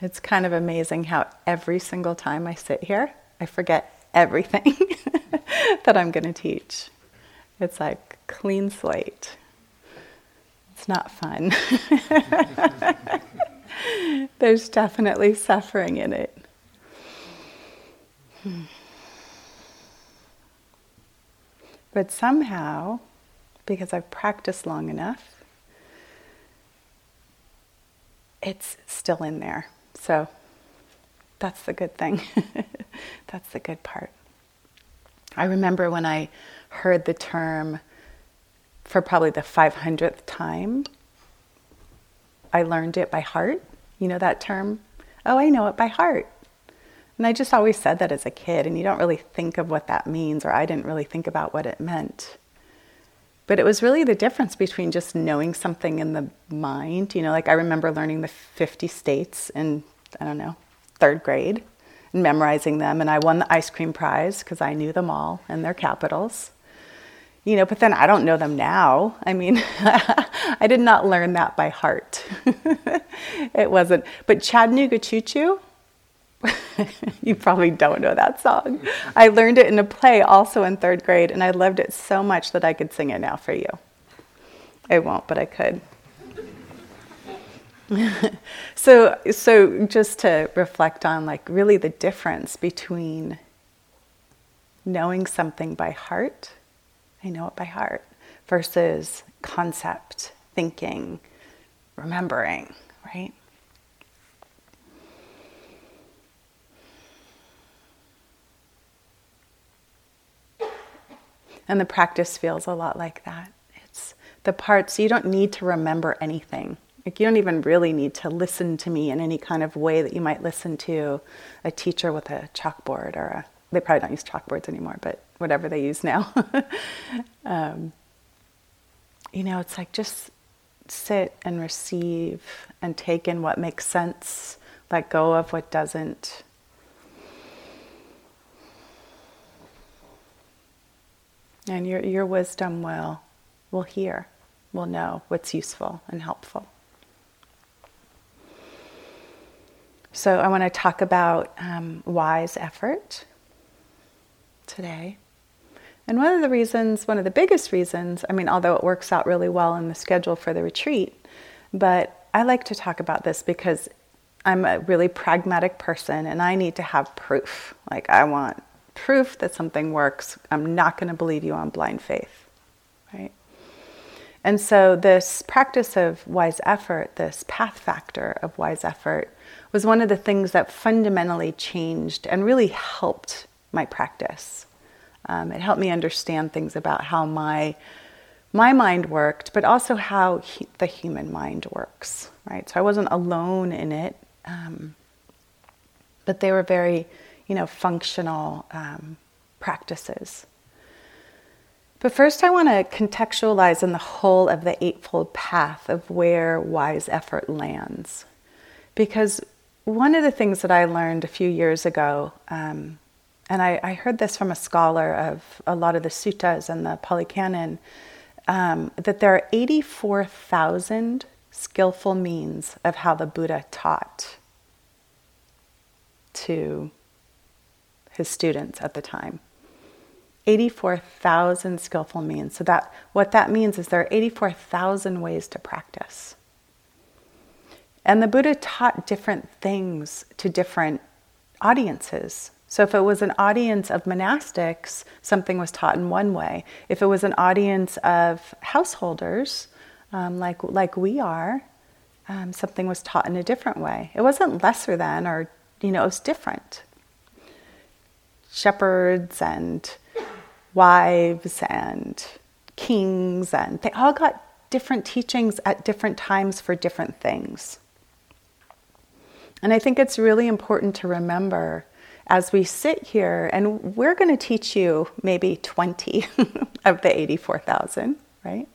It's kind of amazing how every single time I sit here, I forget everything that I'm going to teach. It's like clean slate. It's not fun. There's definitely suffering in it. But somehow, because I've practiced long enough, it's still in there. So that's the good thing. that's the good part. I remember when I heard the term for probably the 500th time, I learned it by heart. You know that term? Oh, I know it by heart. And I just always said that as a kid, and you don't really think of what that means, or I didn't really think about what it meant. But it was really the difference between just knowing something in the mind. You know, like I remember learning the 50 states in, I don't know, third grade and memorizing them. And I won the ice cream prize because I knew them all and their capitals. You know, but then I don't know them now. I mean, I did not learn that by heart. it wasn't. But Chattanooga Choo Choo, you probably don't know that song. I learned it in a play also in third grade, and I loved it so much that I could sing it now for you. I won't, but I could. So, so just to reflect on, like, really the difference between knowing something by heart, I know it by heart, versus concept, thinking, remembering, right? And the practice feels a lot like that. It's the parts, you don't need to remember anything. Like, you don't even really need to listen to me in any kind of way that you might listen to a teacher with a chalkboard or a, they probably don't use chalkboards anymore, but whatever they use now. um, you know, it's like just sit and receive and take in what makes sense, let go of what doesn't. And your, your wisdom will, will hear, will know what's useful and helpful. So, I want to talk about um, wise effort today. And one of the reasons, one of the biggest reasons, I mean, although it works out really well in the schedule for the retreat, but I like to talk about this because I'm a really pragmatic person and I need to have proof. Like, I want proof that something works. I'm not going to believe you on blind faith, right? And so, this practice of wise effort, this path factor of wise effort, was one of the things that fundamentally changed and really helped my practice. Um, it helped me understand things about how my my mind worked, but also how he, the human mind works, right? So I wasn't alone in it, um, but they were very you know, functional um, practices. But first, I want to contextualize in the whole of the Eightfold Path of where wise effort lands. Because one of the things that I learned a few years ago, um, and I, I, heard this from a scholar of a lot of the suttas and the Pali Canon, um, that there are 84,000 skillful means of how the Buddha taught to his students at the time. 84,000 skillful means. So that what that means is there are 84,000 ways to practice. And the Buddha taught different things to different audiences. So if it was an audience of monastics, something was taught in one way. If it was an audience of householders, um, like like we are, um, something was taught in a different way. It wasn't lesser than, or you know, it was different shepherds and wives and kings, and they all got different teachings at different times for different things. And I think it's really important to remember as we sit here, and we're going to teach you maybe 20 of the 84,000, right?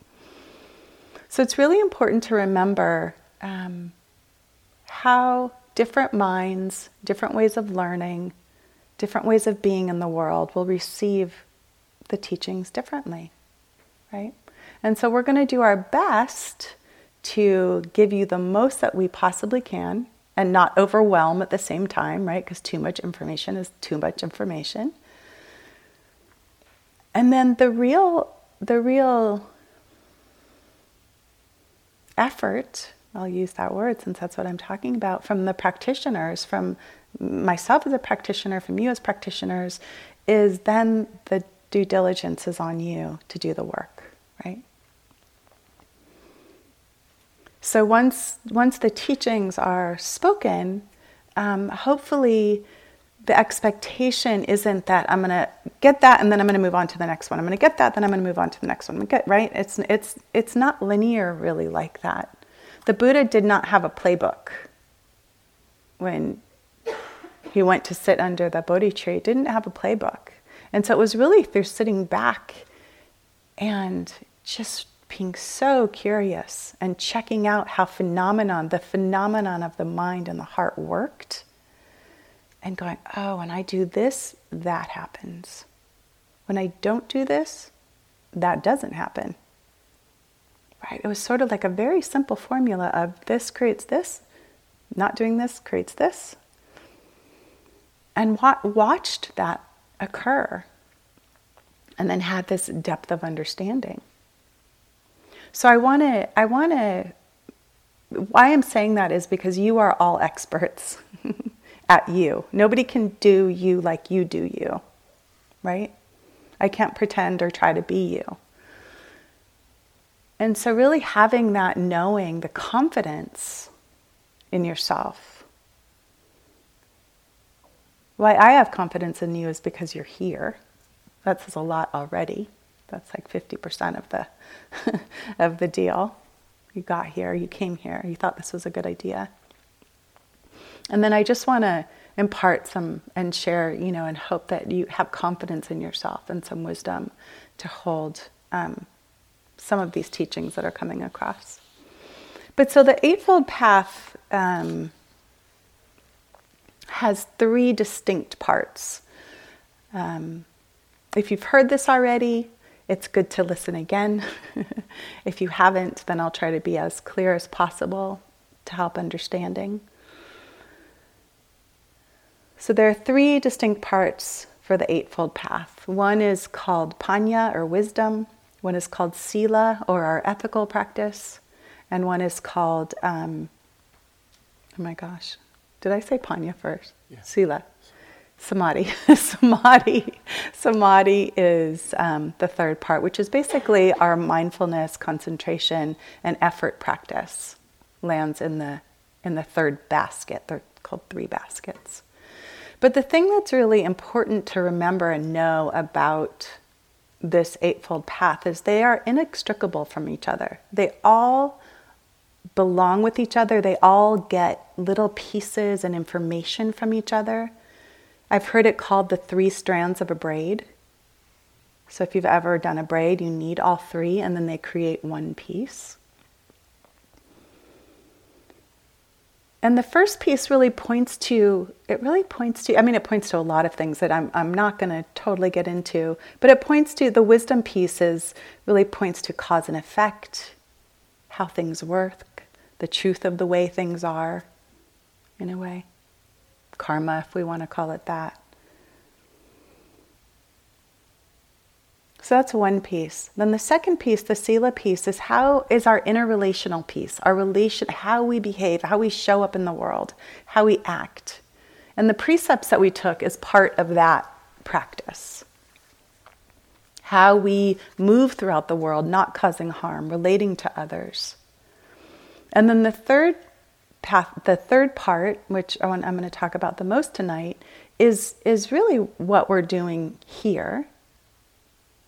So it's really important to remember um, how different minds, different ways of learning, different ways of being in the world will receive the teachings differently, right? And so we're going to do our best to give you the most that we possibly can and not overwhelm at the same time, right? Because too much information is too much information. And then the real, the real effort, I'll use that word since that's what I'm talking about, from the practitioners, from myself as a practitioner, from you as practitioners, is then the due diligence is on you to do the work, right? So once once the teachings are spoken, um, hopefully the expectation isn't that I'm going to get that and then I'm going to move on to the next one. I'm going to get that, then I'm going to move on to the next one. Get right? It's it's it's not linear really like that. The Buddha did not have a playbook when he went to sit under the Bodhi tree. He didn't have a playbook, and so it was really through sitting back and just being so curious and checking out how phenomenon, the phenomenon of the mind and the heart worked, and going, oh, when I do this, that happens. When I don't do this, that doesn't happen. Right? It was sort of like a very simple formula of this creates this, not doing this creates this. And wa- watched that occur and then had this depth of understanding. So I want to, I want to, why I'm saying that is because you are all experts at you. Nobody can do you like you do you, right? I can't pretend or try to be you. And so, really having that knowing, the confidence in yourself. Why I have confidence in you is because you're here. That says a lot already. That's like 50% of the of the deal. You got here, you came here, you thought this was a good idea. And then I just want to impart some and share, you know, and hope that you have confidence in yourself and some wisdom to hold um, some of these teachings that are coming across. But so the Eightfold Path um, has three distinct parts. Um, if you've heard this already, it's good to listen again. if you haven't, then I'll try to be as clear as possible to help understanding. So there are three distinct parts for the Eightfold Path. One is called Panya or wisdom, one is called Sila or our ethical practice, and one is called, um, oh my gosh, did I say Panya first? Yeah. Sila. Samadhi. samadhi. Samadhi is um, the third part, which is basically our mindfulness, concentration, and effort practice. Lands in the in the third basket. They're called three baskets. But the thing that's really important to remember and know about this Eightfold Path is they are inextricable from each other. They all belong with each other, they all get little pieces and information from each other. I've heard it called the three strands of a braid. So if you've ever done a braid, you need all three and then they create one piece. And the first piece really points to, it really points to, I mean, it points to a lot of things that I'm, I'm not going to totally get into, but it points to the wisdom pieces, really points to cause and effect, how things work, the truth of the way things are, in a way karma, if we want to call it that. So that's one piece. Then the second piece, the sila piece, is how is our interrelational piece, our relation, how we behave, how we show up in the world, how we act. And the precepts that we took is part of that practice. How we move throughout the world, not causing harm, relating to others. And then the third path, the third part, which I want, I'm going to talk about the most tonight, is, is really what we're doing here.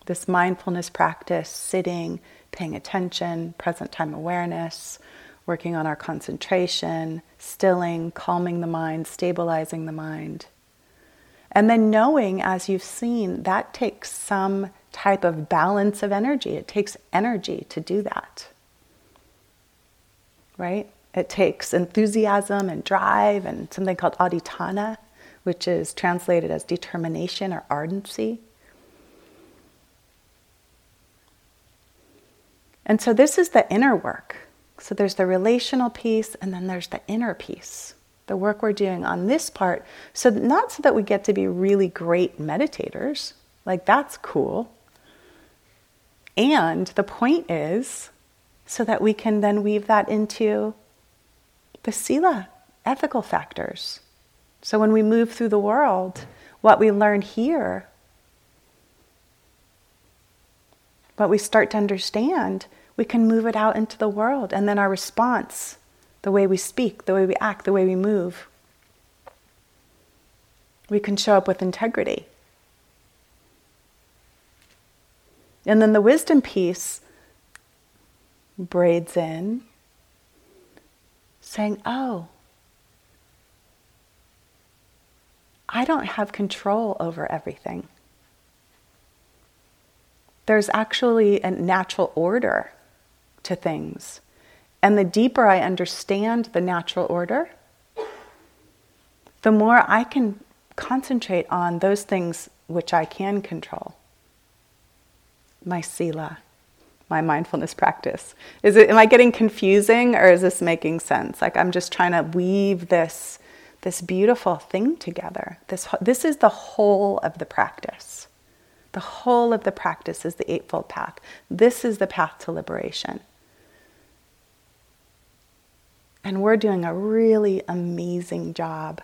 This mindfulness practice, sitting, paying attention, present time awareness, working on our concentration, stilling, calming the mind, stabilizing the mind. And then knowing, as you've seen, that takes some type of balance of energy. It takes energy to do that. Right? It takes enthusiasm and drive and something called adhitthana, which is translated as determination or ardency. And so this is the inner work. So there's the relational piece and then there's the inner piece. the work we're doing on this part. So, not so that we get to be really great meditators, like that's cool. And the point is so that we can then weave that into the sila, ethical factors. So when we move through the world, what we learn here, what we start to understand, we can move it out into the world. And then our response, the way we speak, the way we act, the way we move, we can show up with integrity. And then the wisdom piece braids in, saying, Oh, I don't have control over everything. There's actually a natural order to things. And the deeper I understand the natural order, the more I can concentrate on those things which I can control my sila, my mindfulness practice. Is it am I getting confusing or is this making sense? Like I'm just trying to weave this this beautiful thing together. This this is the whole of the practice. The whole of the practice is the eightfold path. This is the path to liberation. And we're doing a really amazing job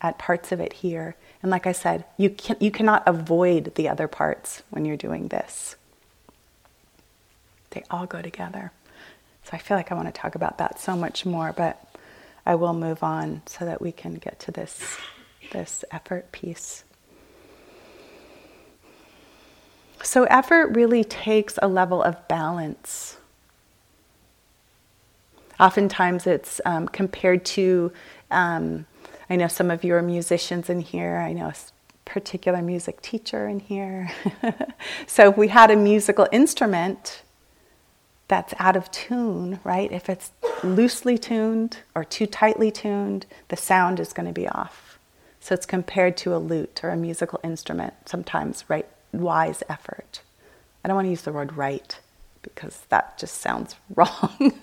at parts of it here. And like I said, you, can, you cannot avoid the other parts when you're doing this. They all go together. So I feel like I want to talk about that so much more, but I will move on so that we can get to this, this effort piece. So, effort really takes a level of balance. Oftentimes, it's um, compared to um, I know some of you are musicians in here. I know a particular music teacher in here. so if we had a musical instrument that's out of tune, right? If it's loosely tuned or too tightly tuned, the sound is going to be off. So it's compared to a lute or a musical instrument, sometimes right wise effort. I don't want to use the word right because that just sounds wrong.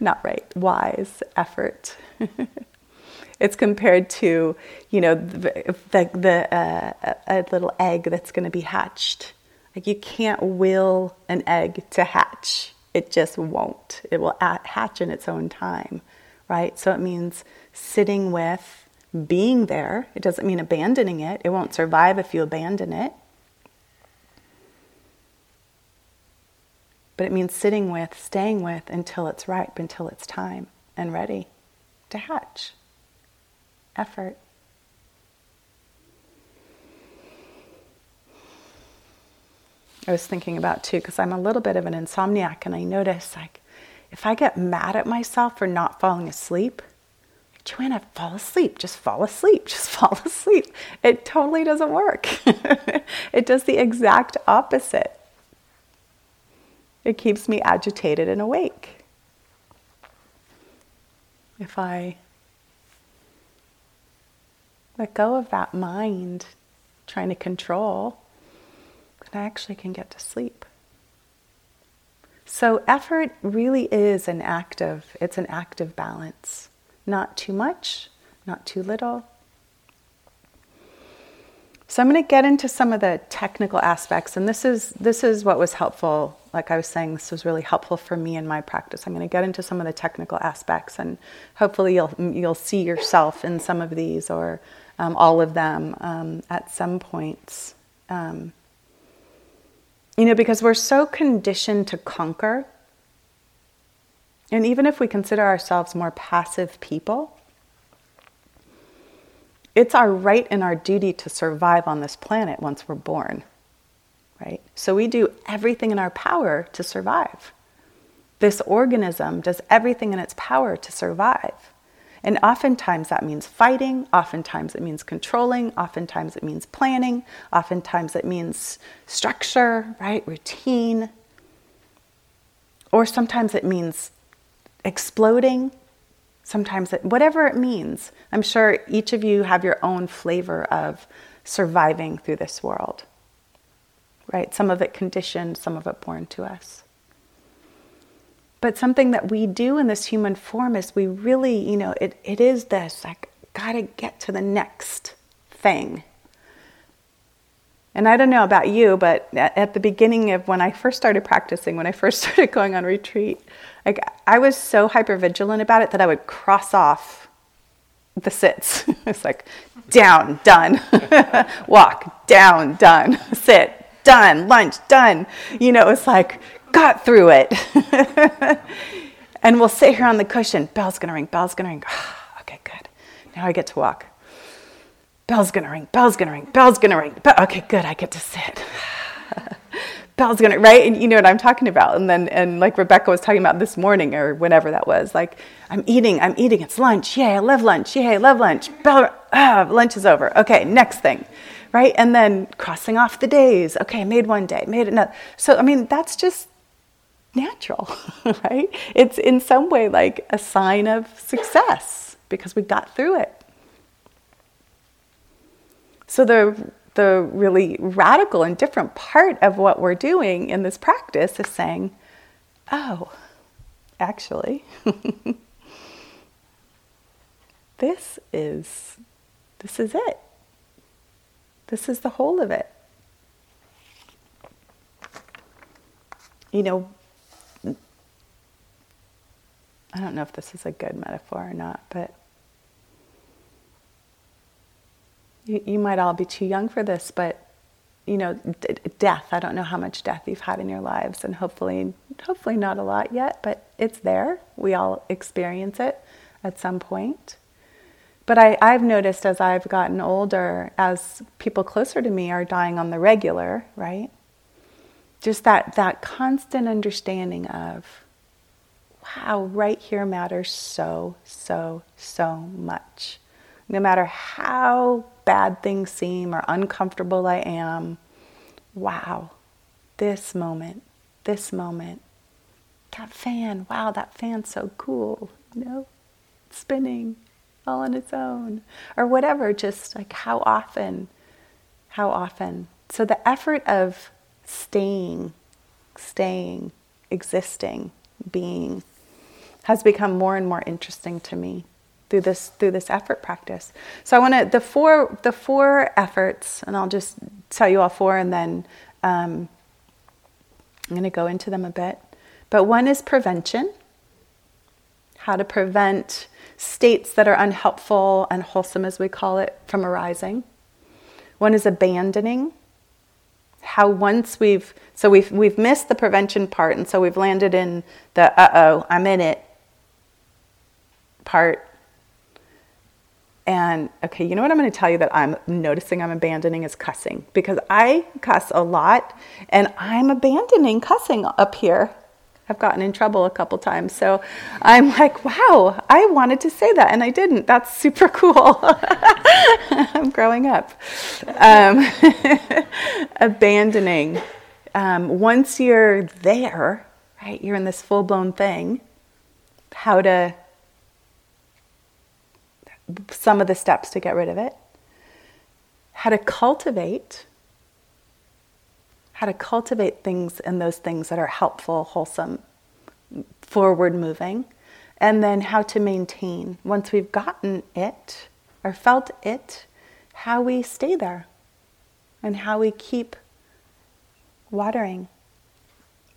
Not right, wise effort. It's compared to, you know, the, the, the uh, a little egg that's going to be hatched. Like you can't will an egg to hatch. It just won't. It will hatch in its own time, right? So it means sitting with, being there. It doesn't mean abandoning it. It won't survive if you abandon it. But it means sitting with, staying with until it's ripe, until it's time and ready to hatch effort. I was thinking about too, because I'm a little bit of an insomniac, and I notice like if I get mad at myself for not falling asleep, JoAnna, fall asleep, just fall asleep, just fall asleep. It totally doesn't work. it does the exact opposite. It keeps me agitated and awake. If I let go of that mind trying to control, then I actually can get to sleep. So effort really is an active, it's an active balance. Not too much, not too little. So I'm going to get into some of the technical aspects, and this is this is what was helpful. Like I was saying, this was really helpful for me in my practice. I'm going to get into some of the technical aspects, and hopefully you'll you'll see yourself in some of these, or um, all of them um, at some points. Um, you know, because we're so conditioned to conquer. And even if we consider ourselves more passive people, it's our right and our duty to survive on this planet once we're born, right? So we do everything in our power to survive. This organism does everything in its power to survive. And oftentimes that means fighting, oftentimes it means controlling, oftentimes it means planning, oftentimes it means structure, right? Routine. Or sometimes it means exploding. Sometimes it, whatever it means. I'm sure each of you have your own flavor of surviving through this world. Right? Some of it conditioned, some of it born to us. But something that we do in this human form is we really, you know, it, it is this like, gotta get to the next thing. And I don't know about you, but at the beginning of when I first started practicing, when I first started going on retreat, like I was so hyper vigilant about it that I would cross off the sits. it's like down, done. Walk, down, done. Sit, done. Lunch, done. You know, it's like got through it. and we'll sit here on the cushion. Bell's gonna ring, bell's gonna ring. okay, good. Now I get to walk. Bell's gonna ring, bell's gonna ring, bell's gonna ring. okay, good, I get to sit. bell's gonna right and you know what i'm talking about and then and like rebecca was talking about this morning or whenever that was like i'm eating i'm eating it's lunch yay i love lunch yay i love lunch bell ah, lunch is over okay next thing right and then crossing off the days okay made one day made another so i mean that's just natural right it's in some way like a sign of success because we got through it so the the really radical and different part of what we're doing in this practice is saying, oh, actually, this is this is it. This is the whole of it. You know, I don't know if this is a good metaphor or not, but you, you might all be too young for this, but you know, d- death. I don't know how much death you've had in your lives, and hopefully, hopefully not a lot yet, but it's there. We all experience it at some point. But I, I've noticed as I've gotten older, as people closer to me are dying on the regular, right? Just that that constant understanding of, wow, right here matters so, so, so much. No matter how bad things seem or uncomfortable I am, wow, this moment, this moment, that fan, wow, that fan's so cool, you know, spinning all on its own, or whatever, just like how often, how often. So the effort of staying, staying, existing, being has become more and more interesting to me through this through this effort practice. So I want to the four the four efforts, and I'll just tell you all four, and then um, I'm going to go into them a bit. But one is prevention. How to prevent states that are unhelpful and wholesome, as we call it, from arising. One is abandoning. How once we've so we've we've missed the prevention part, and so we've landed in the uh oh, I'm in it part and okay, you know what I'm going to tell you that I'm noticing I'm abandoning is cussing because I cuss a lot and I'm abandoning cussing up here. I've gotten in trouble a couple times. So I'm like, wow, I wanted to say that and I didn't. That's super cool. I'm growing up. Um, abandoning. Um, once you're there, right, you're in this full blown thing, how to some of the steps to get rid of it, how to cultivate, how to cultivate things and those things that are helpful, wholesome, forward moving, and then how to maintain. Once we've gotten it or felt it, how we stay there and how we keep watering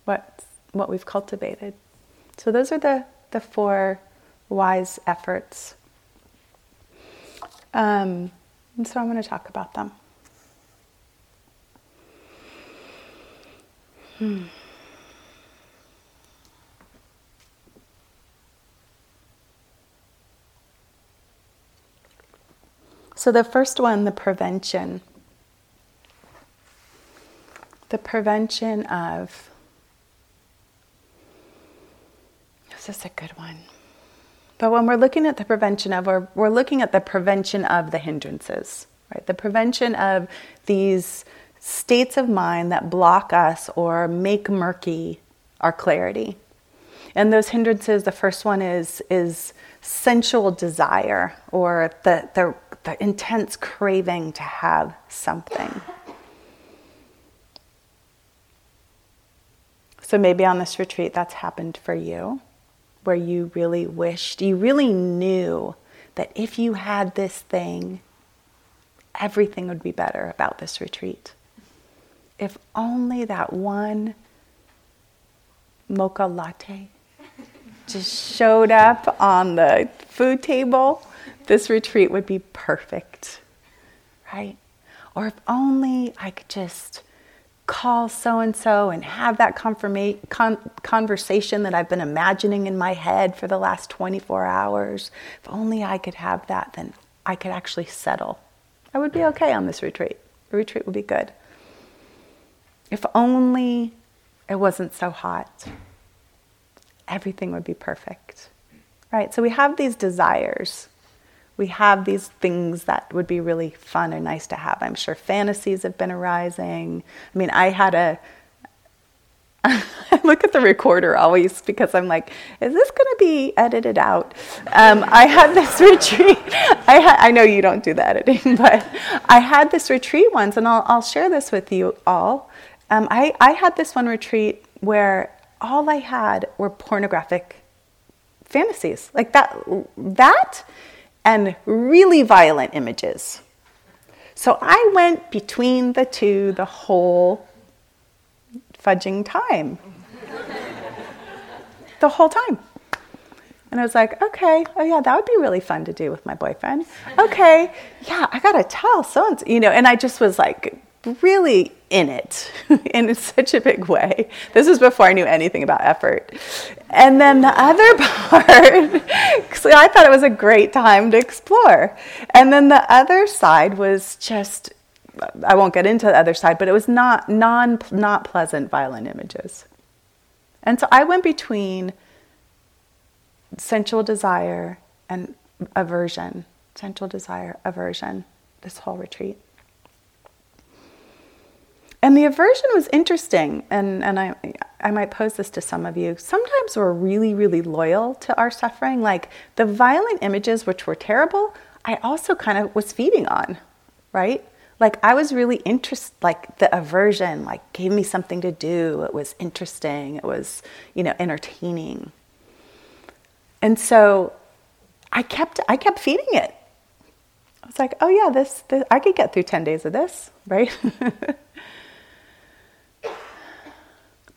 what what we've cultivated. So those are the, the four wise efforts um, and so I'm going to talk about them. Hmm. So, the first one, the prevention. The prevention of. This is a good one? But when we're looking at the prevention of, or we're looking at the prevention of the hindrances, right? The prevention of these states of mind that block us or make murky our clarity. And those hindrances, the first one is is sensual desire or the, the, the intense craving to have something. So maybe on this retreat that's happened for you where you really wished, you really knew that if you had this thing, everything would be better about this retreat. If only that one mocha latte just showed up on the food table, this retreat would be perfect, right? Or if only I could just call so and so and have that con- conversation that I've been imagining in my head for the last 24 hours. If only I could have that, then I could actually settle. I would be okay on this retreat. The retreat would be good. If only it wasn't so hot, everything would be perfect. Right? So we have these desires we have these things that would be really fun and nice to have. I'm sure fantasies have been arising. I mean, I had a I look at the recorder always because I'm like, is this going to be edited out? Um, I had this retreat. I, ha- I know you don't do the editing, but I had this retreat once, and I'll, I'll share this with you all. Um, I, I had this one retreat where all I had were pornographic fantasies. Like that, that and really violent images. So I went between the two the whole fudging time. the whole time. And I was like, okay, oh yeah, that would be really fun to do with my boyfriend. Okay, yeah, I gotta tell so and you know, and I just was like really in it in such a big way. This was before I knew anything about effort. And then the other part, so I thought it was a great time to explore. And then the other side was just, I won't get into the other side, but it was not non not pleasant violent images. And so I went between sensual desire and aversion, sensual desire, aversion, this whole retreat. And the aversion was interesting, and, and I, I might pose this to some of you. Sometimes we're really, really loyal to our suffering. Like the violent images, which were terrible, I also kind of was feeding on, right? Like I was really interested, like the aversion, like gave me something to do. It was interesting. It was, you know, entertaining. And so I kept, I kept feeding it. I was like, oh yeah, this, this I could get through 10 days of this, right?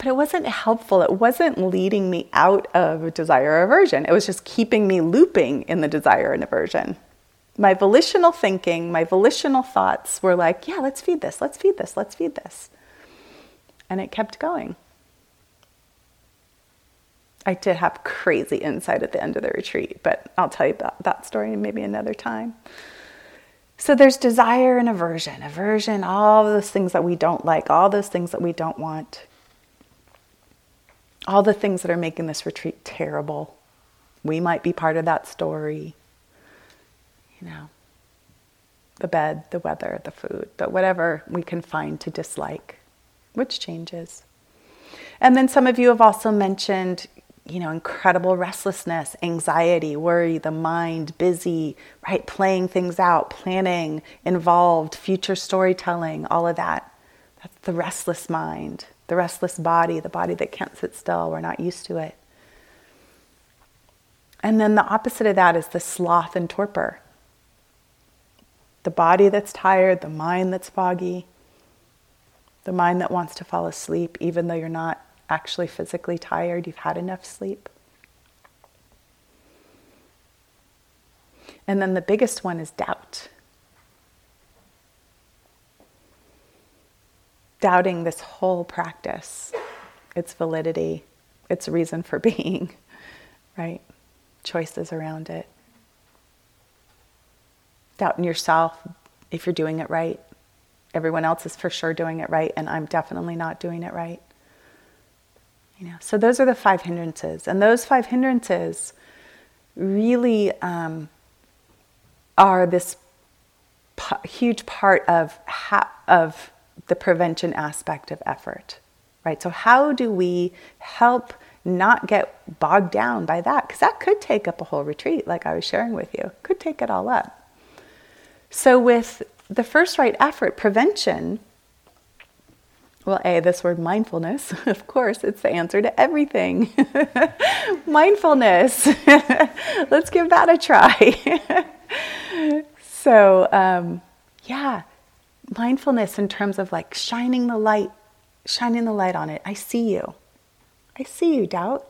but it wasn't helpful. It wasn't leading me out of desire or aversion. It was just keeping me looping in the desire and aversion. My volitional thinking, my volitional thoughts were like, yeah, let's feed this, let's feed this, let's feed this. And it kept going. I did have crazy insight at the end of the retreat, but I'll tell you about that story maybe another time. So there's desire and aversion. Aversion, all those things that we don't like, all those things that we don't want all the things that are making this retreat terrible. We might be part of that story. You know, the bed, the weather, the food, but whatever we can find to dislike, which changes. And then some of you have also mentioned, you know, incredible restlessness, anxiety, worry, the mind busy, right? Playing things out, planning, involved, future storytelling, all of that. That's the restless mind the restless body, the body that can't sit still. We're not used to it. And then the opposite of that is the sloth and torpor. The body that's tired, the mind that's foggy, the mind that wants to fall asleep even though you're not actually physically tired, you've had enough sleep. And then the biggest one is doubt. Doubting this whole practice, its validity, its reason for being, right? Choices around it. Doubting yourself if you're doing it right. Everyone else is for sure doing it right, and I'm definitely not doing it right. You know, so those are the five hindrances, and those five hindrances really um, are this p- huge part of ha- of the prevention aspect of effort, right? So, how do we help not get bogged down by that? Because that could take up a whole retreat, like I was sharing with you, could take it all up. So, with the first right effort, prevention, Well, A, this word mindfulness, of course, it's the answer to everything. mindfulness. Let's give that a try. so, um, yeah, mindfulness in terms of like shining the light, shining the light on it. I see you. I see you, doubt.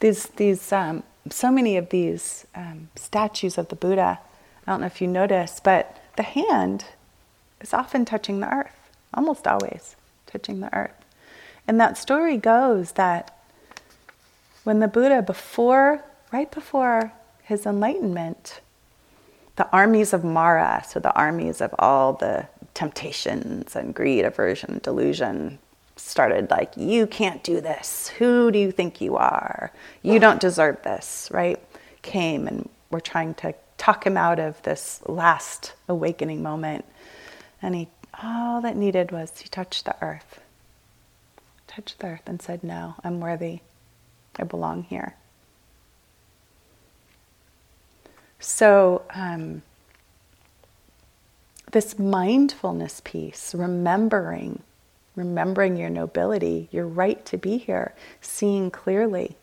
These, these, um, so many of these um, statues of the Buddha, I don't know if you notice, but the hand is often touching the earth almost always touching the earth. And that story goes that when the Buddha, before, right before his enlightenment, the armies of Mara, so the armies of all the temptations and greed, aversion, delusion, started like, you can't do this. Who do you think you are? You don't deserve this, right? Came and were trying to talk him out of this last awakening moment. And he all that needed was he touched the earth. Touched the earth and said, No, I'm worthy. I belong here. So, um, this mindfulness piece, remembering, remembering your nobility, your right to be here, seeing clearly,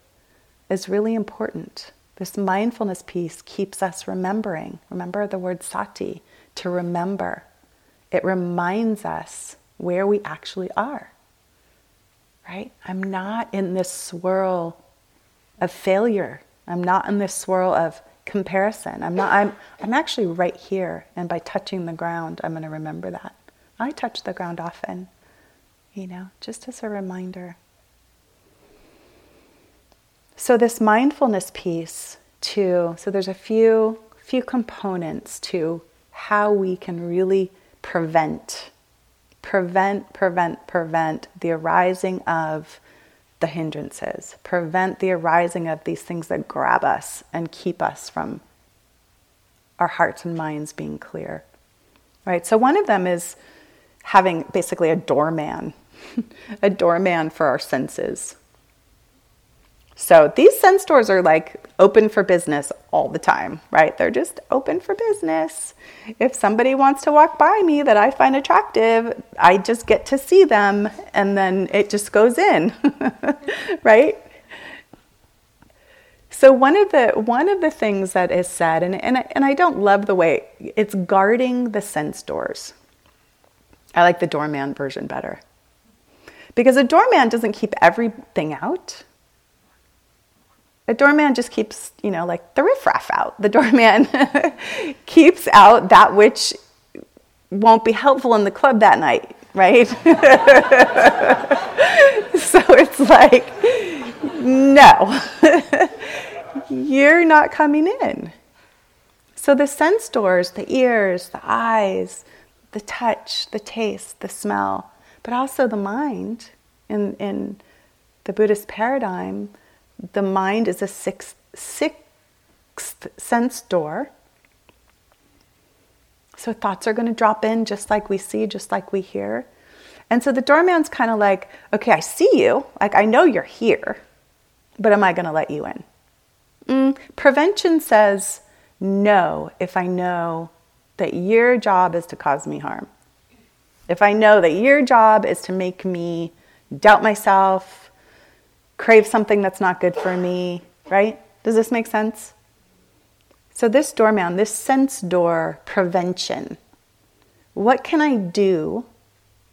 is really important. This mindfulness piece keeps us remembering. Remember the word sati, to remember. It reminds us where we actually are. Right? I'm not in this swirl of failure. I'm not in this swirl of comparison. I'm not I'm I'm actually right here and by touching the ground I'm going to remember that. I touch the ground often. You know, just as a reminder. So this mindfulness piece too, so there's a few few components to how we can really prevent, prevent, prevent, prevent the arising of the hindrances, prevent the arising of these things that grab us and keep us from our hearts and minds being clear. Right? So, one of them is having basically a doorman, a doorman for our senses. So these sense doors are like open for business all the time, right? They're just open for business. If somebody wants to walk by me that I find attractive, I just get to see them and then it just goes in, right? So one of the one of the things that is said, and, and, I, and I don't love the way it's guarding the sense doors. I like the doorman version better. Because a doorman doesn't keep everything out a doorman just keeps, you know, like the riffraff out. The doorman keeps out that which won't be helpful in the club that night, right? so it's like, no, you're not coming in. So the sense doors, the ears, the eyes, the touch, the taste, the smell, but also the mind in, in the Buddhist paradigm the mind is a sixth, sixth sense door. So thoughts are going to drop in just like we see, just like we hear. And so the doorman's kind of like, okay, I see you. Like, I know you're here, but am I going to let you in? Mm, prevention says no if I know that your job is to cause me harm. If I know that your job is to make me doubt myself, crave something that's not good for me, right? Does this make sense? So, this doorman, this sense door prevention, what can I do?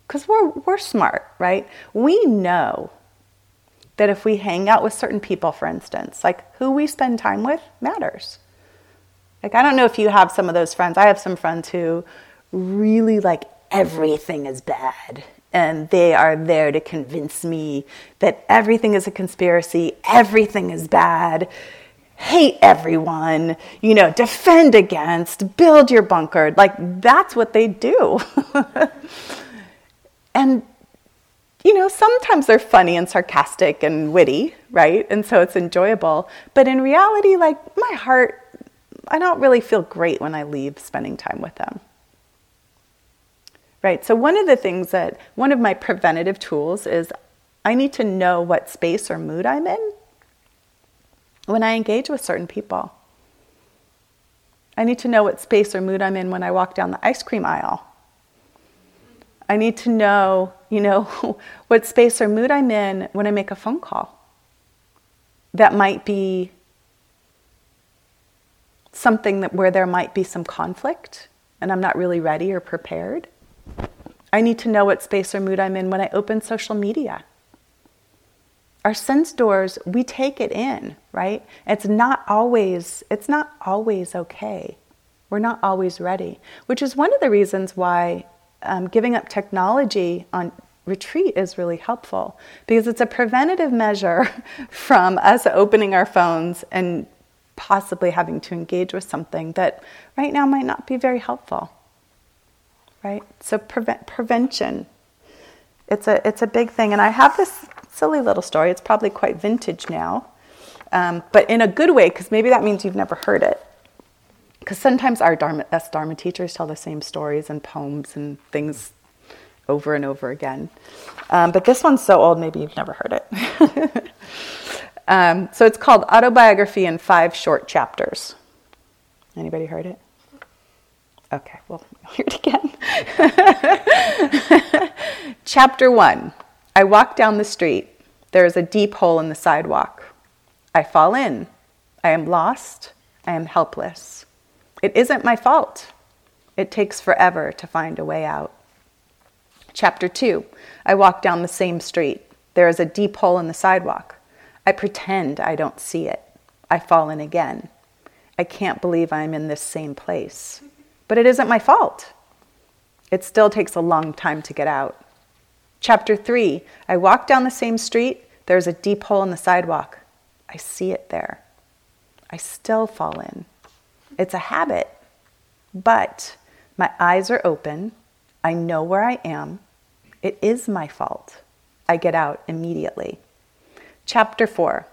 Because we're, we're smart, right? We know that if we hang out with certain people, for instance, like who we spend time with matters. Like, I don't know if you have some of those friends. I have some friends who really like everything is bad and they are there to convince me that everything is a conspiracy, everything is bad, hate everyone, you know, defend against, build your bunker. Like that's what they do. and you know, sometimes they're funny and sarcastic and witty, right? And so it's enjoyable. But in reality, like my heart, I don't really feel great when I leave spending time with them. Right. So, one of the things that, one of my preventative tools is I need to know what space or mood I'm in when I engage with certain people. I need to know what space or mood I'm in when I walk down the ice cream aisle. I need to know, you know, what space or mood I'm in when I make a phone call. That might be something that where there might be some conflict and I'm not really ready or prepared. I need to know what space or mood I'm in when I open social media. Our sense doors, we take it in, right? It's not always it's not always okay. We're not always ready, which is one of the reasons why um, giving up technology on retreat is really helpful because it's a preventative measure from us opening our phones and possibly having to engage with something that right now might not be very helpful. Right? So prevent prevention. It's a it's a big thing, and I have this silly little story. It's probably quite vintage now, um, but in a good way because maybe that means you've never heard it. Because sometimes our Dharma, us Dharma teachers tell the same stories and poems and things over and over again. Um, but this one's so old, maybe you've never heard it. um, so it's called Autobiography in Five Short Chapters. Anybody heard it? Okay, well, hear it again. Chapter one I walk down the street. There is a deep hole in the sidewalk. I fall in. I am lost. I am helpless. It isn't my fault. It takes forever to find a way out. Chapter 2 I walk down the same street. There is a deep hole in the sidewalk. I pretend I don't see it. I fall in again. I can't believe I'm in this same place. But it isn't my fault. It still takes a long time to get out. Chapter 3 I walk down the same street. There's a deep hole in the sidewalk. I see it there. I still fall in. It's a habit, but my eyes are open. I know where I am. It is my fault. I get out immediately. Chapter 4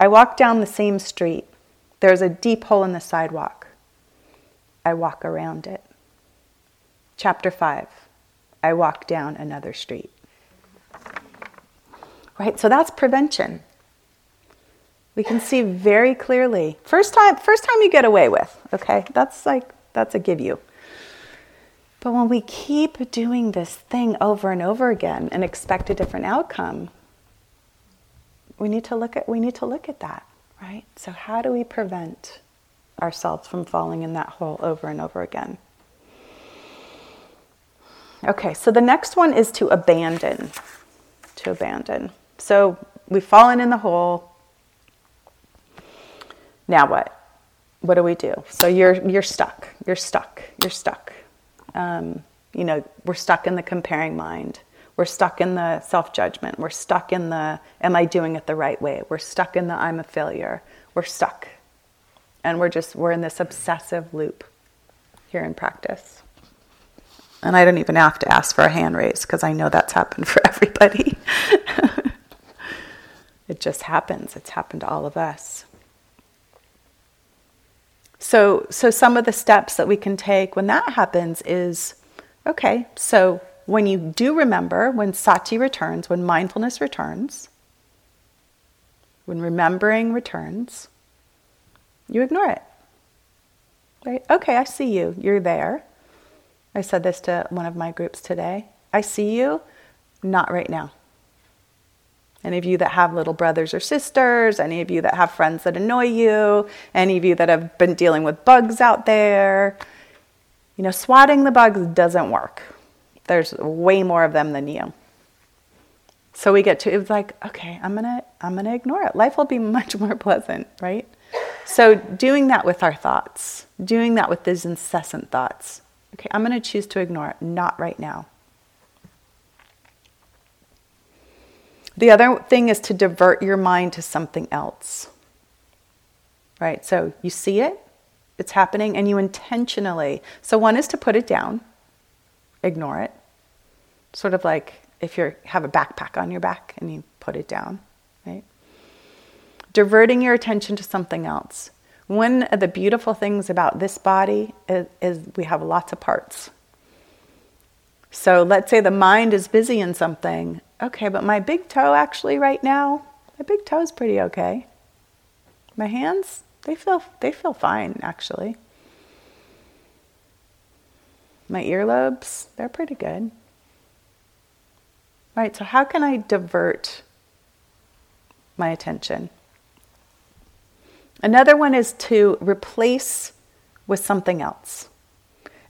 I walk down the same street. There's a deep hole in the sidewalk. I walk around it. Chapter 5 I walk down another street. Right? So that's prevention we can see very clearly. First time, first time you get away with, okay? That's like, that's a give you. But when we keep doing this thing over and over again and expect a different outcome, we need to look at, we need to look at that, right? So how do we prevent ourselves from falling in that hole over and over again? Okay, so the next one is to abandon. To abandon. So we've fallen in the hole, now what? What do we do? So you're you're stuck. You're stuck. You're stuck. Um, you know, we're stuck in the comparing mind. We're stuck in the self judgment. We're stuck in the am I doing it the right way? We're stuck in the I'm a failure. We're stuck. And we're just we're in this obsessive loop here in practice. And I don't even have to ask for a hand raise because I know that's happened for everybody. it just happens. It's happened to all of us. So, so some of the steps that we can take when that happens is okay, so when you do remember, when sati returns, when mindfulness returns, when remembering returns, you ignore it. Right? Okay, I see you. You're there. I said this to one of my groups today. I see you, not right now. Any of you that have little brothers or sisters, any of you that have friends that annoy you, any of you that have been dealing with bugs out there, you know, swatting the bugs doesn't work. There's way more of them than you. So we get to it's like, okay, I'm gonna I'm gonna ignore it. Life will be much more pleasant, right? So doing that with our thoughts, doing that with these incessant thoughts. Okay, I'm gonna choose to ignore it, not right now. The other thing is to divert your mind to something else. Right? So you see it, it's happening, and you intentionally. So one is to put it down, ignore it. Sort of like if you have a backpack on your back and you put it down? Diverting your attention to something else. One of the beautiful things about this body is, is we have lots of parts. So let's say the mind is busy in something okay, but my big toe actually right now, my big toe is pretty okay. My hands, they feel they feel fine actually. My earlobes, they're pretty good. right? So, how can I divert my attention? Another one is to replace with something else.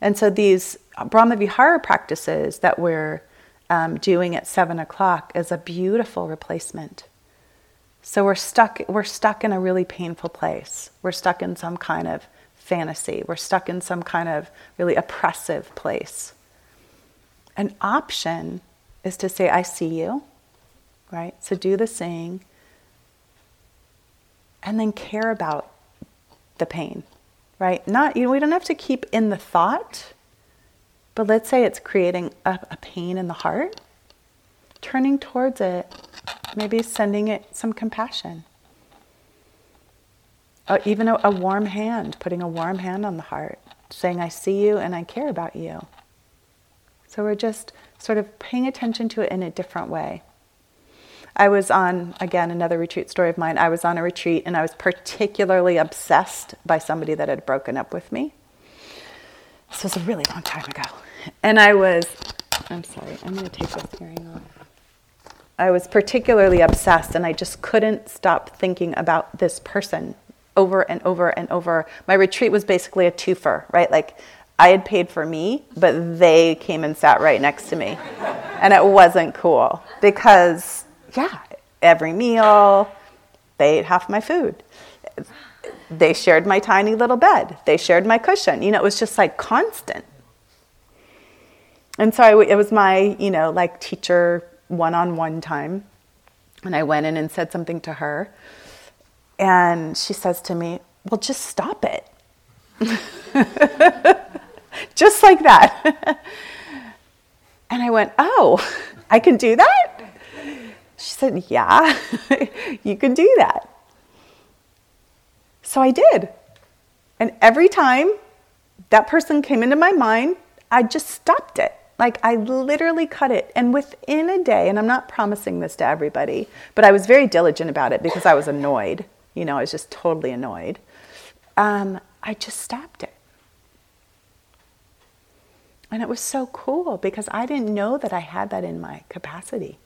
And so, these Brahma Vihara practices that we're um, doing at seven o'clock is a beautiful replacement. So we're stuck, we're stuck in a really painful place. We're stuck in some kind of fantasy. We're stuck in some kind of really oppressive place. An option is to say, I see you, right? So do the seeing, and then care about the pain, right? Not, you know, we don't have to keep in the thought, but let's say it's creating a, a pain in the heart, turning towards it Maybe sending it some compassion. Or uh, even a, a warm hand, putting a warm hand on the heart, saying, I see you and I care about you. So we're just sort of paying attention to it in a different way. I was on, again, another retreat story of mine. I was on a retreat and I was particularly obsessed by somebody that had broken up with me. This was a really long time ago. And I was, I'm sorry, I'm going to take this hearing off. I was particularly obsessed and I just couldn't stop thinking about this person over and over and over. My retreat was basically a twofer, right? Like I had paid for me, but they came and sat right next to me. and it wasn't cool because, yeah, every meal, they ate half my food. They shared my tiny little bed. They shared my cushion. You know, it was just like constant. And so I, it was my, you know, like teacher one on one time. And I went in and said something to her. And she says to me, Well, just stop it. just like that. and I went, Oh, I can do that? Said, Yeah, you can do that. So I did. And every time that person came into my mind, I just stopped it. Like I literally cut it. And within a day, and I'm not promising this to everybody, but I was very diligent about it because I was annoyed. You know, I was just totally annoyed. Um, I just stopped it. And it was so cool because I didn't know that I had that in my capacity.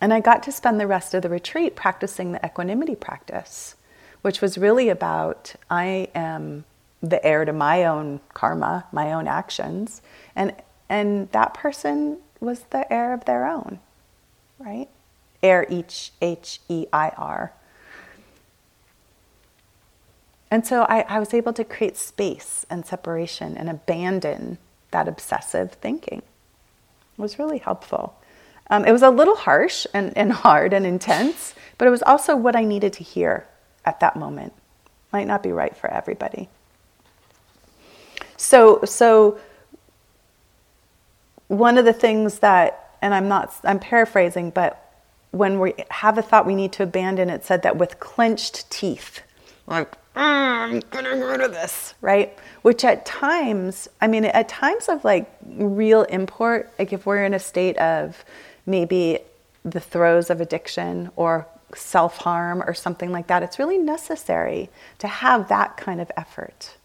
And I got to spend the rest of the retreat practicing the equanimity practice, which was really about I am the heir to my own karma, my own actions, and and that person was the heir of their own, right? Heir each H E I R. And so I, I was able to create space and separation and abandon that obsessive thinking. It was really helpful. Um, it was a little harsh and, and hard and intense, but it was also what I needed to hear at that moment. Might not be right for everybody. So, so one of the things that, and I'm not, I'm paraphrasing, but when we have a thought we need to abandon, it said that with clenched teeth, like, ah, I'm gonna get rid of this, right? Which at times, I mean, at times of like real import, like if we're in a state of maybe the throes of addiction or self harm or something like that, it's really necessary to have that kind of effort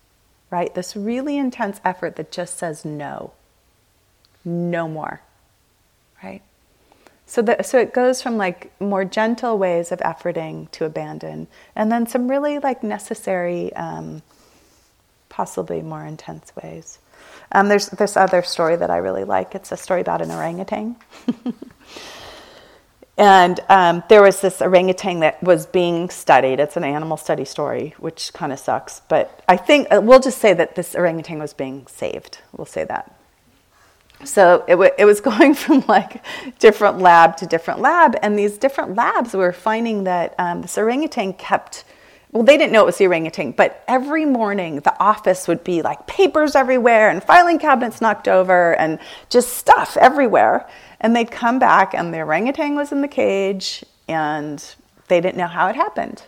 right? This really intense effort that just says no, no more, right? So, that, so it goes from like more gentle ways of efforting to abandon, and then some really like necessary, um, possibly more intense ways. Um, there's this other story that I really like. It's a story about an orangutan. And um, there was this orangutan that was being studied. It's an animal study story, which kind of sucks. But I think uh, we'll just say that this orangutan was being saved. We'll say that. So it, w- it was going from like different lab to different lab. And these different labs were finding that um, this orangutan kept well, they didn't know it was the orangutan, but every morning the office would be like papers everywhere and filing cabinets knocked over and just stuff everywhere. And they'd come back, and the orangutan was in the cage, and they didn't know how it happened.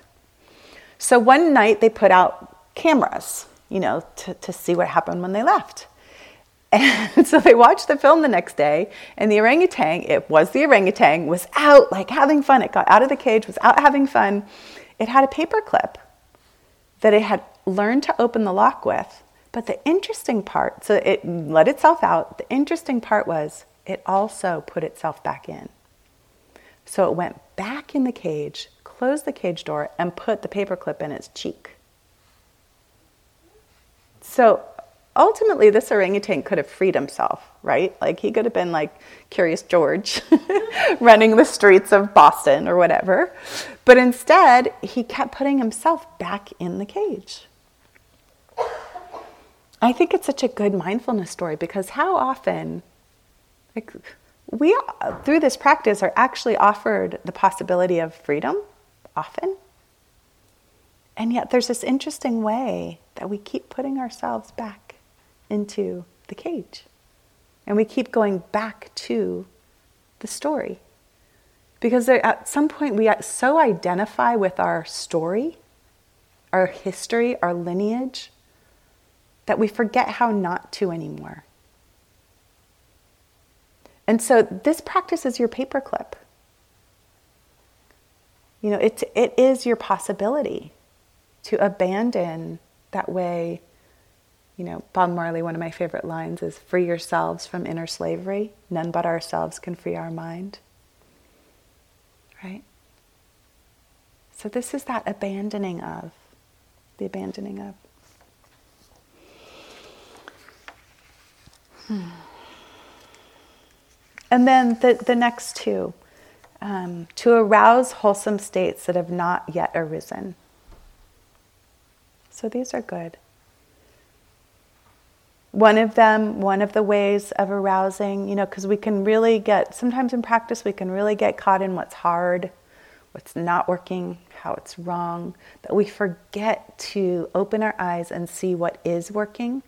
So one night they put out cameras, you know, to, to see what happened when they left. And so they watched the film the next day, and the orangutan, it was the orangutan, was out like having fun. It got out of the cage, was out having fun. It had a paper clip that it had learned to open the lock with. But the interesting part, so it let itself out, the interesting part was it also put itself back in. So it went back in the cage, closed the cage door, and put the paperclip in its cheek. So ultimately, this orangutan could have freed himself, right? Like he could have been like Curious George running the streets of Boston or whatever. But instead, he kept putting himself back in the cage. I think it's such a good mindfulness story because how often, like, we through this practice are actually offered the possibility of freedom often. And yet there's this interesting way that we keep putting ourselves back into the cage. And we keep going back to the story. Because there, at some point we so identify with our story, our history, our lineage, that we forget how not to anymore. And so this practice is your paperclip. You know, it, it is your possibility to abandon that way. You know, Bob Marley, one of my favorite lines is free yourselves from inner slavery. None but ourselves can free our mind. Right? So, this is that abandoning of, the abandoning of. Hmm. And then the, the next two um, to arouse wholesome states that have not yet arisen. So these are good. One of them, one of the ways of arousing, you know, because we can really get, sometimes in practice, we can really get caught in what's hard, what's not working, how it's wrong, that we forget to open our eyes and see what is working,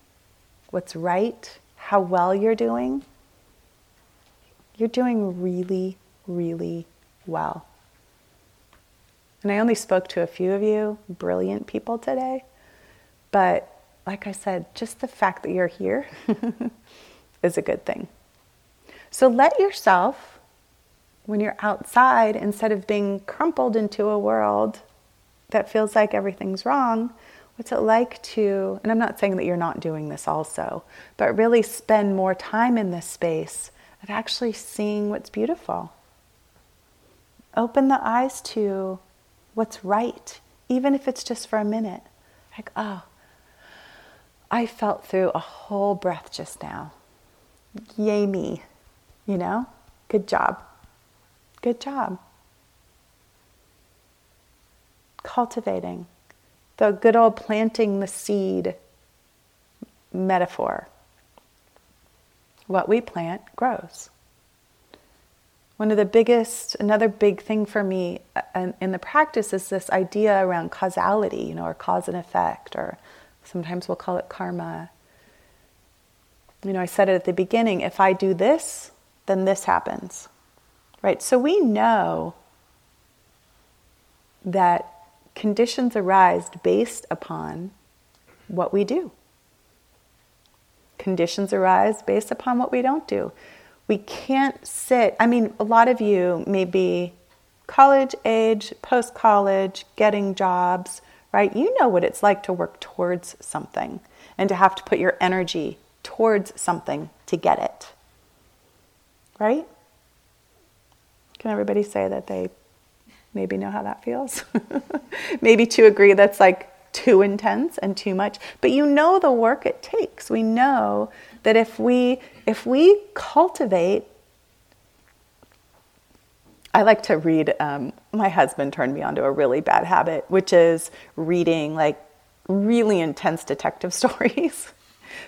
what's right, how well you're doing you're doing really, really well. And I only spoke to a few of you, brilliant people today. But like I said, just the fact that you're here is a good thing. So let yourself, when you're outside, instead of being crumpled into a world that feels like everything's wrong, what's it like to, and I'm not saying that you're not doing this also, but really spend more time in this space of actually seeing what's beautiful. Open the eyes to what's right, even if it's just for a minute. Like, oh, I felt through a whole breath just now. Yay, me. You know? Good job. Good job. Cultivating. The good old planting the seed metaphor. What we plant grows. One of the biggest, another big thing for me uh, in the practice is this idea around causality, you know, or cause and effect, or sometimes we'll call it karma. You know, I said it at the beginning if I do this, then this happens. Right? So we know that conditions arise based upon what we do conditions arise based upon what we don't do. We can't sit, I mean, a lot of you may be college age, post college, getting jobs, right? You know what it's like to work towards something and to have to put your energy towards something to get it, right? Can everybody say that they maybe know how that feels? maybe to agree that's like too intense and too much but you know the work it takes we know that if we if we cultivate I like to read. Um, my husband turned me onto a really bad habit, which is reading like really intense detective stories.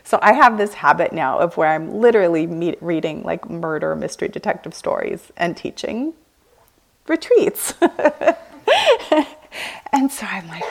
so I have this habit now of where I'm literally meet, reading like murder mystery detective stories and teaching retreats. and so I'm like,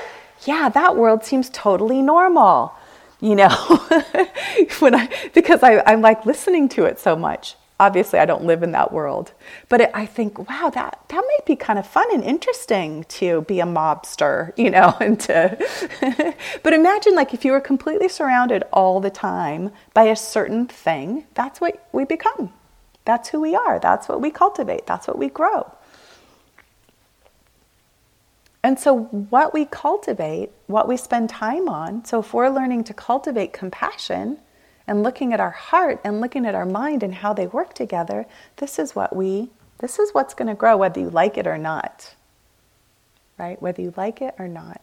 yeah, that world seems totally normal, you know, when I, because I, I'm like listening to it so much. Obviously, I don't live in that world, but it, I think, wow, that, that might be kind of fun and interesting to be a mobster, you know, and to, but imagine like if you were completely surrounded all the time by a certain thing, that's what we become. That's who we are. That's what we cultivate. That's what we grow. And so, what we cultivate, what we spend time on, so if we're learning to cultivate compassion and looking at our heart and looking at our mind and how they work together, this is what we, this is what's going to grow, whether you like it or not. Right? Whether you like it or not.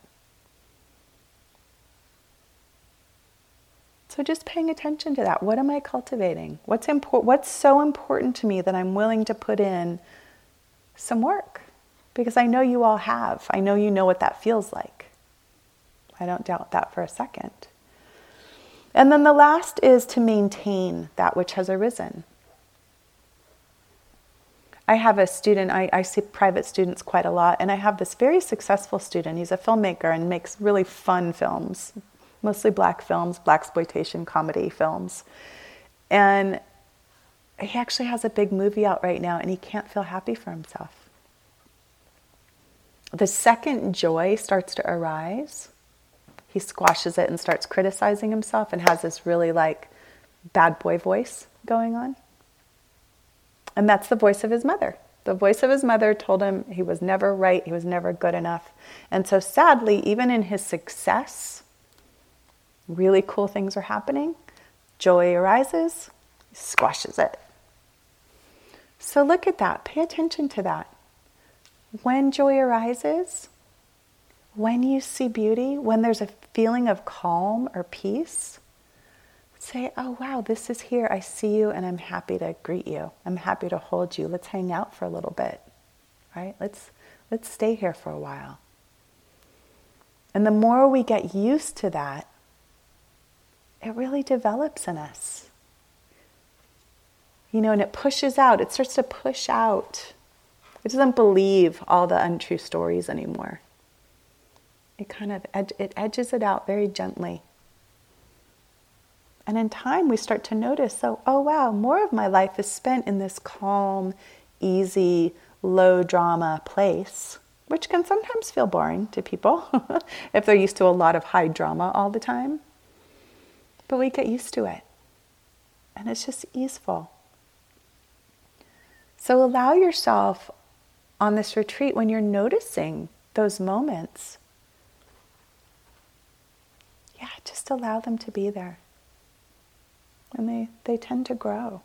So just paying attention to that. What am I cultivating? What's important what's so important to me that I'm willing to put in some work? Because I know you all have. I know you know what that feels like. I don't doubt that for a second. And then the last is to maintain that which has arisen. I have a student, I, I, see private students quite a lot, and I have this very successful student. He's a filmmaker and makes really fun films, mostly black films, black exploitation comedy films. And he actually has a big movie out right now, and he can't feel happy for himself. The second joy starts to arise, he squashes it and starts criticizing himself and has this really like bad boy voice going on. And that's the voice of his mother. The voice of his mother told him he was never right, he was never good enough. And so, sadly, even in his success, really cool things are happening. Joy arises, squashes it. So, look at that. Pay attention to that. When joy arises, when you see beauty, when there's a feeling of calm or peace, say, Oh, wow, this is here. I see you and I'm happy to greet you. I'm happy to hold you. Let's hang out for a little bit, right? Let's, let's stay here for a while. And the more we get used to that, it really develops in us. You know, and it pushes out, it starts to push out. It doesn't believe all the untrue stories anymore it kind of ed- it edges it out very gently. And in time, we start to notice so, oh wow, more of my life is spent in this calm, easy, low drama place, which can sometimes feel boring to people if they're used to a lot of high drama all the time. But we get used to it, and it's just easeful. So allow yourself on this retreat when you're noticing those moments yeah, just allow them to be there. And they, they tend to grow.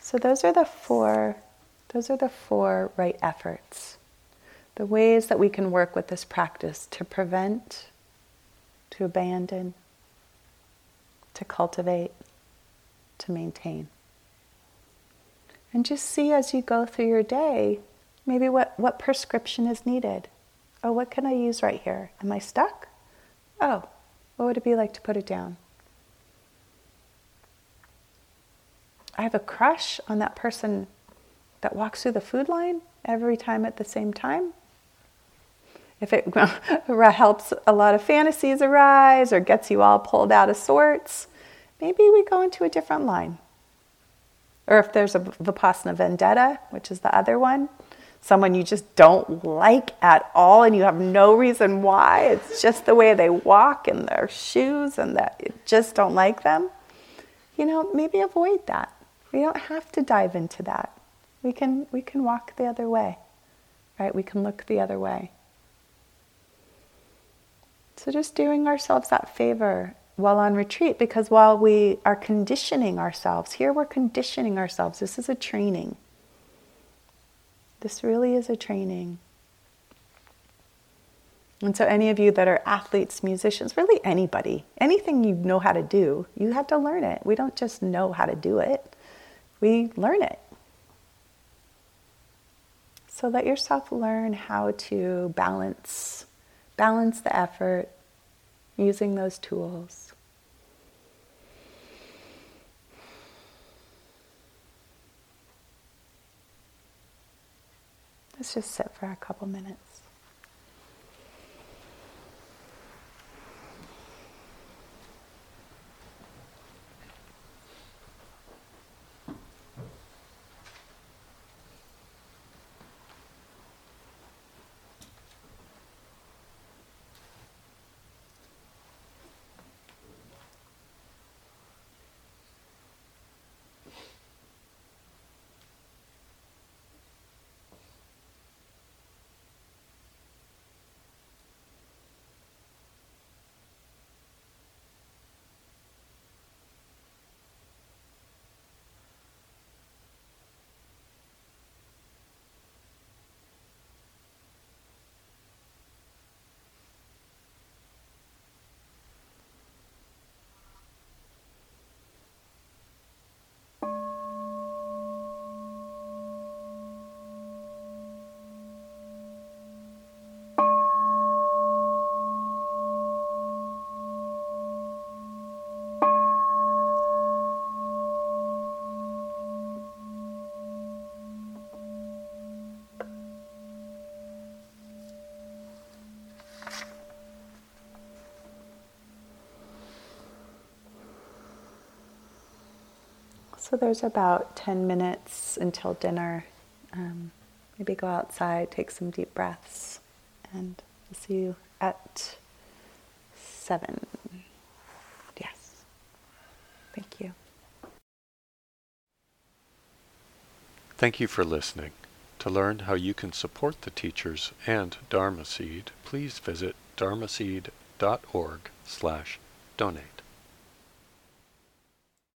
So those are the four those are the four right efforts. The ways that we can work with this practice to prevent, to abandon, to cultivate, to maintain. And just see as you go through your day Maybe what, what prescription is needed? Oh, what can I use right here? Am I stuck? Oh, what would it be like to put it down? I have a crush on that person that walks through the food line every time at the same time. If it helps a lot of fantasies arise or gets you all pulled out of sorts, maybe we go into a different line. Or if there's a Vipassana vendetta, which is the other one, someone you just don't like at all and you have no reason why. It's just the way they walk and their shoes and that you just don't like them. You know, maybe avoid that. We don't have to dive into that. We can we can walk the other way. Right? We can look the other way. So just doing ourselves that favor while on retreat because while we are conditioning ourselves, here we're conditioning ourselves. This is a training. This really is a training. And so, any of you that are athletes, musicians, really anybody, anything you know how to do, you have to learn it. We don't just know how to do it, we learn it. So, let yourself learn how to balance, balance the effort using those tools. Let's just sit for a couple minutes. So there's about 10 minutes until dinner. Um, maybe go outside, take some deep breaths, and I'll see you at 7. Yes. Thank you. Thank you for listening. To learn how you can support the teachers and Dharma Seed, please visit dharmaseed.org slash donate.